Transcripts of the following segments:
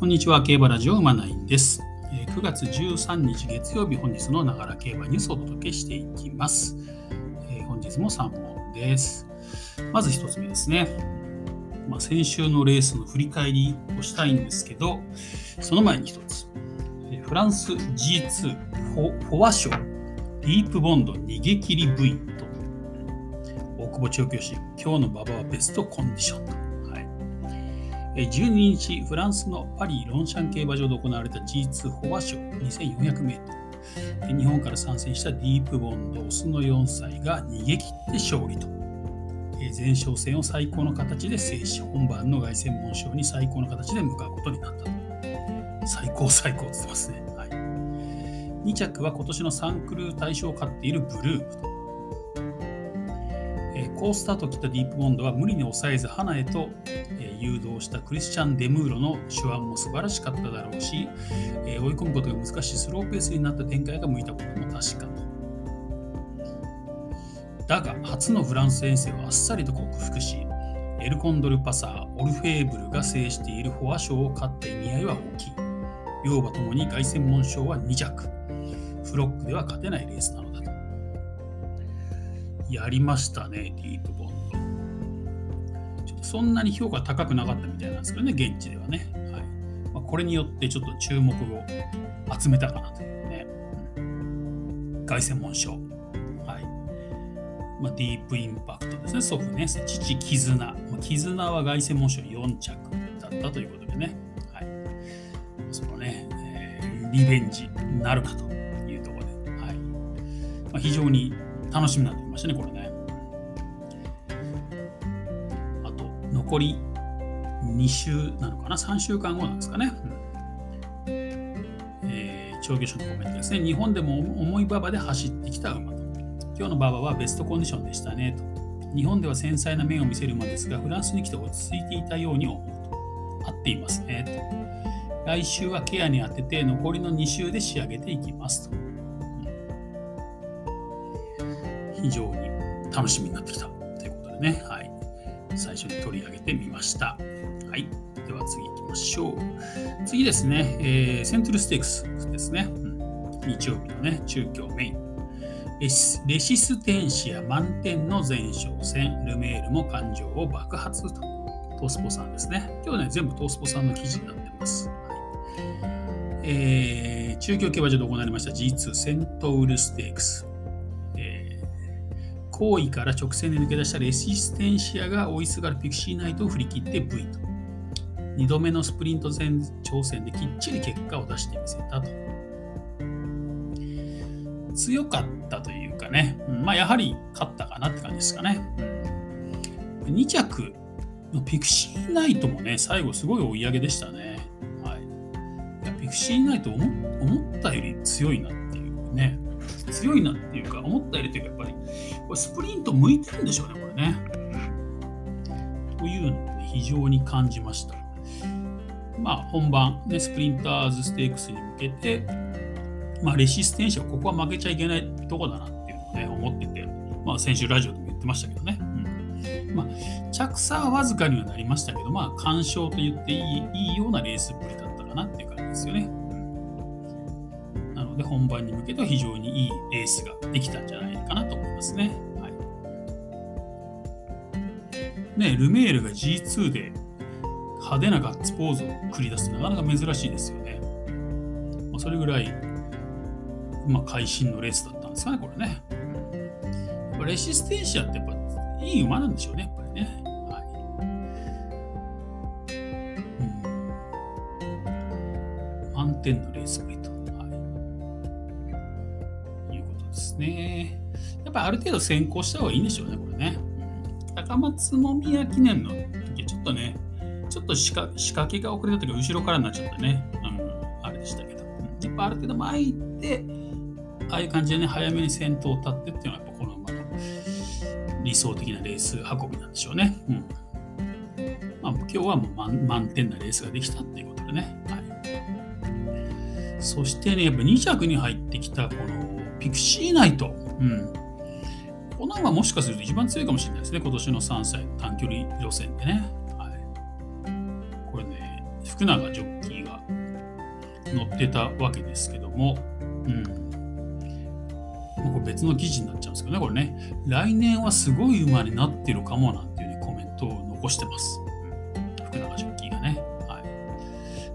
こんにちは、競馬ラジオ馬ナインです。9月13日月曜日、本日のながら競馬ニュースをお届けしていきます。本日も3問です。まず1つ目ですね。まあ、先週のレースの振り返りをしたいんですけど、その前に1つ。フランス G2 フォフォワ賞ディープボンド逃げ切り部員と大久保調教師、今日の馬場はベストコンディションと。12日、フランスのパリ・ロンシャン競馬場で行われた G2 フォア賞 2400m。日本から参戦したディープボンド、オスの4歳が逃げ切って勝利と。前哨戦を最高の形で制し、本番の凱旋門賞に最高の形で向かうことになったと。最高最高って言ってますね。はい、2着は今年のサンクルー大賞を勝っているブルームと。好スタートを切ったディープボンドは無理に抑えず花へと、誘導したクリスチャン・デムーロの手腕も素晴らしかっただろうし、え追い込むことが難しいスローペースになった展開が向いたことも確かと。だが、初のフランス遠征はあっさりと克服し、エルコンドルパサー、オルフェーブルが制しているフォア賞を勝った意味合いは大きい。両馬ともに凱旋門賞は2着。フロックでは勝てないレースなのだと。やりましたね、ディープボンド。そんなに評価高くなかったみたいなんですけどね、現地ではね。はいまあ、これによってちょっと注目を集めたかなというね。凱旋門賞。はいまあ、ディープインパクトですね、祖父ね、父絆。まあ、絆は凱旋門賞4着だったということでね。はい、そのね、えー、リベンジなるかというところで、はいまあ、非常に楽しみになってきましたね、これね。残り2週なのかな、3週間後なんですかね。うんえー、調教師のコメントですね。日本でも重い馬場で走ってきた馬と。今日の馬場はベストコンディションでしたねと。日本では繊細な面を見せる馬ですが、フランスに来て落ち着いていたように思うと。合っていますねと。来週はケアに当てて残りの2週で仕上げていきますと。非常に楽しみになってきたということでね、はい、最初に取り上げてみました。はい、では次行きましょう。次ですね、えー、セントルステークスですね、うん、日曜日のね、中京メイン。レシステンシア満点の前哨戦、ルメールも感情を爆発と。トースポさんですね。今日ね、全部トースポさんの記事になってます。はいえー、中京競馬場で行われました G2 セントウルステークス。行為から直線で抜け出したレシステンシアが追いすがるピクシーナイトを振り切って V と。2度目のスプリント前挑戦できっちり結果を出してみせたと。強かったというかね、まあ、やはり勝ったかなって感じですかね。2着のピクシーナイトもね、最後すごい追い上げでしたね。はい、いやピクシーナイト思ったより強いなっていうね。強いなっていうか、思ったよりというか、やっぱり、これスプリント向いてるんでしょうね、これね。というのを、ね、非常に感じました。まあ、本番、ね、スプリンターズステークスに向けて、まあ、レシステンシア、ここは負けちゃいけないとこだなっていうのをね、思ってて、まあ、先週ラジオでも言ってましたけどね。うん、まあ、着差はわずかにはなりましたけど、まあ、干渉と言っていいいいようなレースっぷりだったかなっていう感じですよね。で本番に向けては非常にいいレースができたんじゃないかなと思いますね。はい、ねルメールが G2 で派手なガッツポーズを繰り出すなかなか珍しいですよね。まあ、それぐらい、まあ、会心のレースだったんですかね、これね。やっぱレシステンシアってやっぱいい馬なんでしょうね、やっぱりね。はい、うん、満点のレースね。やっぱある程度先行した方がいいんでしょうね、これね。高松宮記念の時ちょっとね、ちょっと仕掛けが遅れた時後ろからになっちゃったね、うん、あれでしたけど、やっぱある程度前行って、ああいう感じでね、早めに先頭を立ってっていうのは、やっぱこの馬の理想的なレース運びなんでしょうね。うんまあ、今日はもう満満点なレースができたっていうことでね。はい、そしてね、やっぱ2着に入ってきたこのピクシーナイト。うん。この馬もしかすると一番強いかもしれないですね。今年の3歳短距離予選でね。はい。これね、福永ジョッキーが載ってたわけですけども、うん。これ別の記事になっちゃうんですけどね、これね、来年はすごい馬になってるかもなんていう、ね、コメントを残してます。福永ジョッキーがね。はい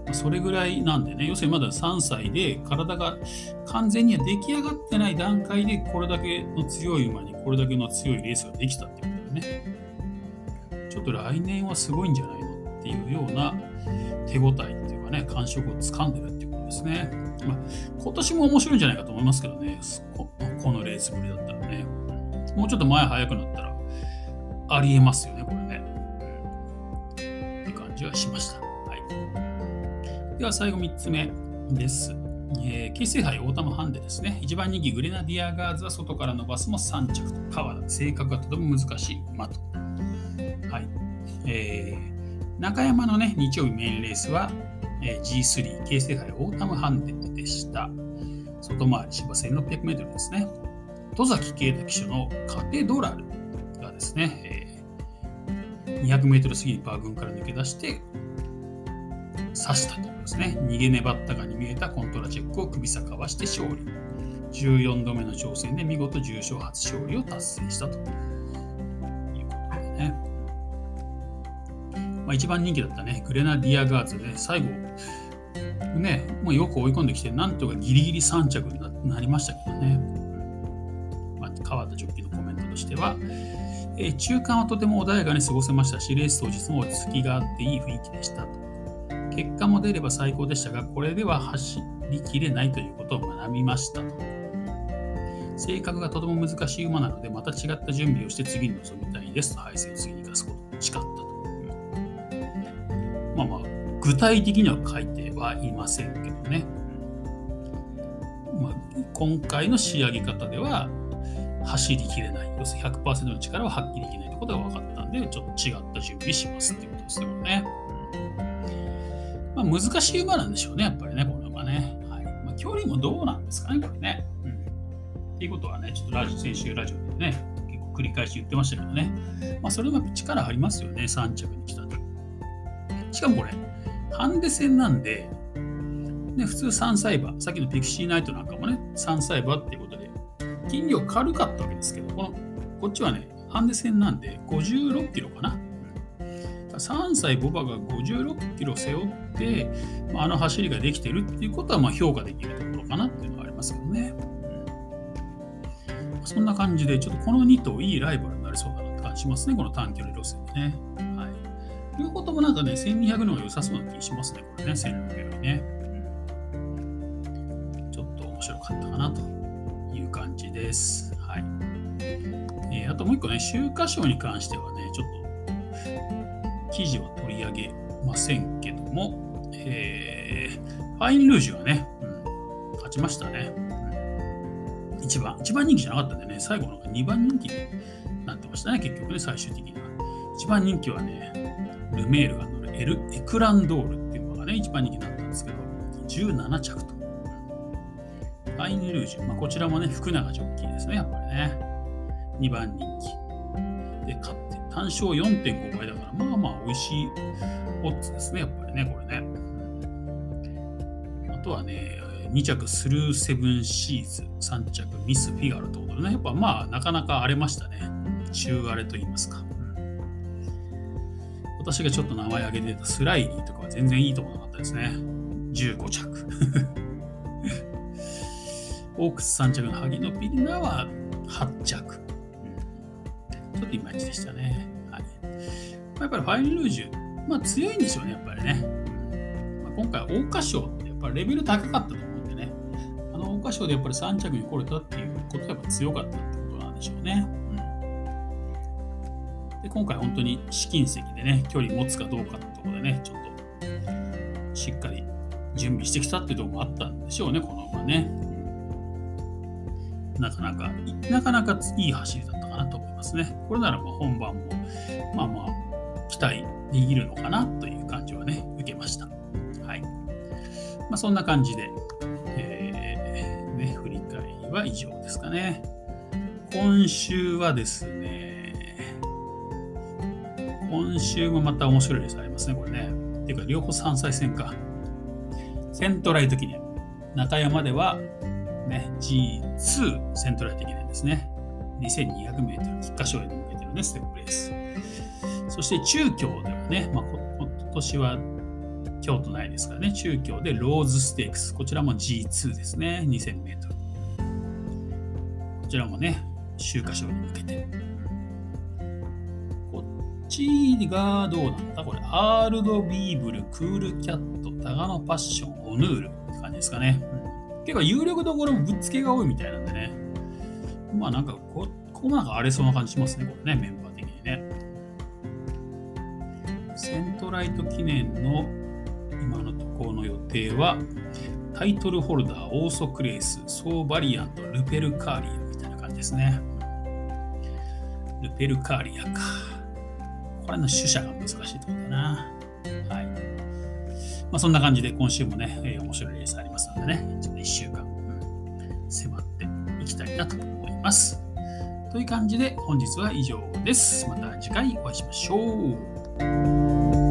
まあ、それぐらいなんでね、要するにまだ3歳で体が完全には出来上がってない段階で、これだけの強い馬にこれだけの強いレースができたってことでね、ちょっと来年はすごいんじゃないのっていうような手応えっていうかね、感触をつかんでるっていうことですね。まあ、今年も面白いんじゃないかと思いますけどね、ここのレースぶりだったらね。もうちょっと前早くなったらありえますよね、これね。って感じはしました。はい、では最後3つ目です。えー、京成杯オータムハンデですね。一番人気グレナディアガーズは外から伸ばすも3着と川田。性格がとても難しい馬と。はい。えー、中山のね、日曜日メインレースは、えー、G3 京成杯オータムハンデでした。外回り芝 1600m ですね。戸崎啓太騎手のカテドラルがですね、えー、200m 過ぎにパー群から抜け出して刺したとですね。逃げ粘ったかに見えたコントラチェックを首逆かわして勝利。14度目の挑戦で見事重賞初勝利を達成したということでね。まあ、一番人気だったね、グレナディアガーズで、最後、ね、もうよく追い込んできて、なんとかギリギリ3着になりましたけどね。まあ、川田ジョッキのコメントとしては、えー、中間はとても穏やかに過ごせましたし、レース当日も落ち着きがあっていい雰囲気でしたと。結果も出れば最高でしたが、これでは走りきれないということを学びましたと。性格がとても難しい馬なので、また違った準備をして次に臨みたいですと、配線を次に生かすことを誓ったと。まあまあ、具体的には書いてはいませんけどね。まあ、今回の仕上げ方では、走りきれない。要するに100%の力は発揮できないということが分かったんで、ちょっと違った準備しますっていうことですよね。まあ、難しい馬なんでしょうね、やっぱりね、この馬ね。はいまあ、距離もどうなんですかね、これね。うん。っていうことはね、ちょっとラジオ先週ラジオでね、結構繰り返し言ってましたけどね。まあ、それも力ありますよね、3着に来たと。しかもこれ、ハンデ戦なんで、ね、普通3歳馬、さっきのピクシーナイトなんかもね、3歳馬っていうことで、筋量軽かったわけですけど、このこっちはね、ハンデ戦なんで56キロかな。3歳ボバが56キロ背負って、まあ、あの走りができてるっていうことはまあ評価できるところかなっていうのはありますけどね。うん、そんな感じで、ちょっとこの2頭いいライバルになりそうだなって感じしますね、この短距離路線ね。はい。両方ともなんかね、1200の方が良さそうな気しますね、これね、1600よりね。うん、ちょっと面白かったかなという感じです。はい。えー、あともう一個ね、秋華賞に関してはね、ちょっと記事は取り上げませんけども、えー、ファインルージュはね、うん、勝ちましたね。うん、一番、一番人気じゃなかったんでね、最後の2番人気になってましたね、結局ね、最終的には。一番人気はね、ルメールが乗るエルエクランドールっていうのがね、一番人気になったんですけど、17着と。ファインルージュ、まあ、こちらもね、福永ジョッキーですね、やっぱりね。2番人気。で、勝って単勝4.5倍だから、まあまあ美味しいオッズですね、やっぱりね、これね。あとはね、2着スルーセブンシーズ、3着ミスフィガロってことでね、やっぱまあなかなか荒れましたね。中荒れと言いますか。私がちょっと名前挙げてたスライリーとかは全然いいとこなかったですね。15着。オークス3着の萩野ピリナは8着。ちょっといまいちでしたね。はい。やっぱりファインルージュ、まあ強いんでしょうね、やっぱりね。まあ、今回、桜花賞ってやっぱりレベル高かったと思うんでね。あの桜花賞でやっぱり3着に来れたっていうことはやっぱ強かったってことなんでしょうね。うん、で今回本当に試金石でね、距離持つかどうかってところでね、ちょっとしっかり準備してきたっていうところもあったんでしょうね、この馬ね。なかなか、なかなかいい走りだったかなとますね。これならば本番も、まあまあ、期待できるのかなという感じはね、受けました。はい。まあ、そんな感じで、えー、ね、振り返りは以上ですかね。今週はですね、今週もまた面白いレースありますね、これね。っていうか、両方3歳戦か。セントライト記念。中山では、ね、G2 セントライト記念ですね。2200メートル、菊花賞へ向けてのね、ステップレース。そして中京ではね、まあ、今年は京都内ですからね、中京でローズステークス。こちらも G2 ですね、2000メートル。こちらもね、秋華賞に向けて。こっちがどうなんだ？これ、アールドビーブル、クールキャット、タガノパッション、オヌールって感じですかね。結構有力どころもぶっつけが多いみたいなんでね。まあなんかこ、ここもなんか荒れそうな感じしますね、これね、メンバー的にね。セントライト記念の今のところの予定は、タイトルホルダー、オーソクレース、ソーバリアント、ルペルカーリアみたいな感じですね。ルペルカーリアか。これの主者が難しいところだな。はい。まあ、そんな感じで今週もね、えー、面白いレースありますのでね、ちょっと1週間、うん、迫っていきたいなとます。という感じで本日は以上です。また次回お会いしましょう。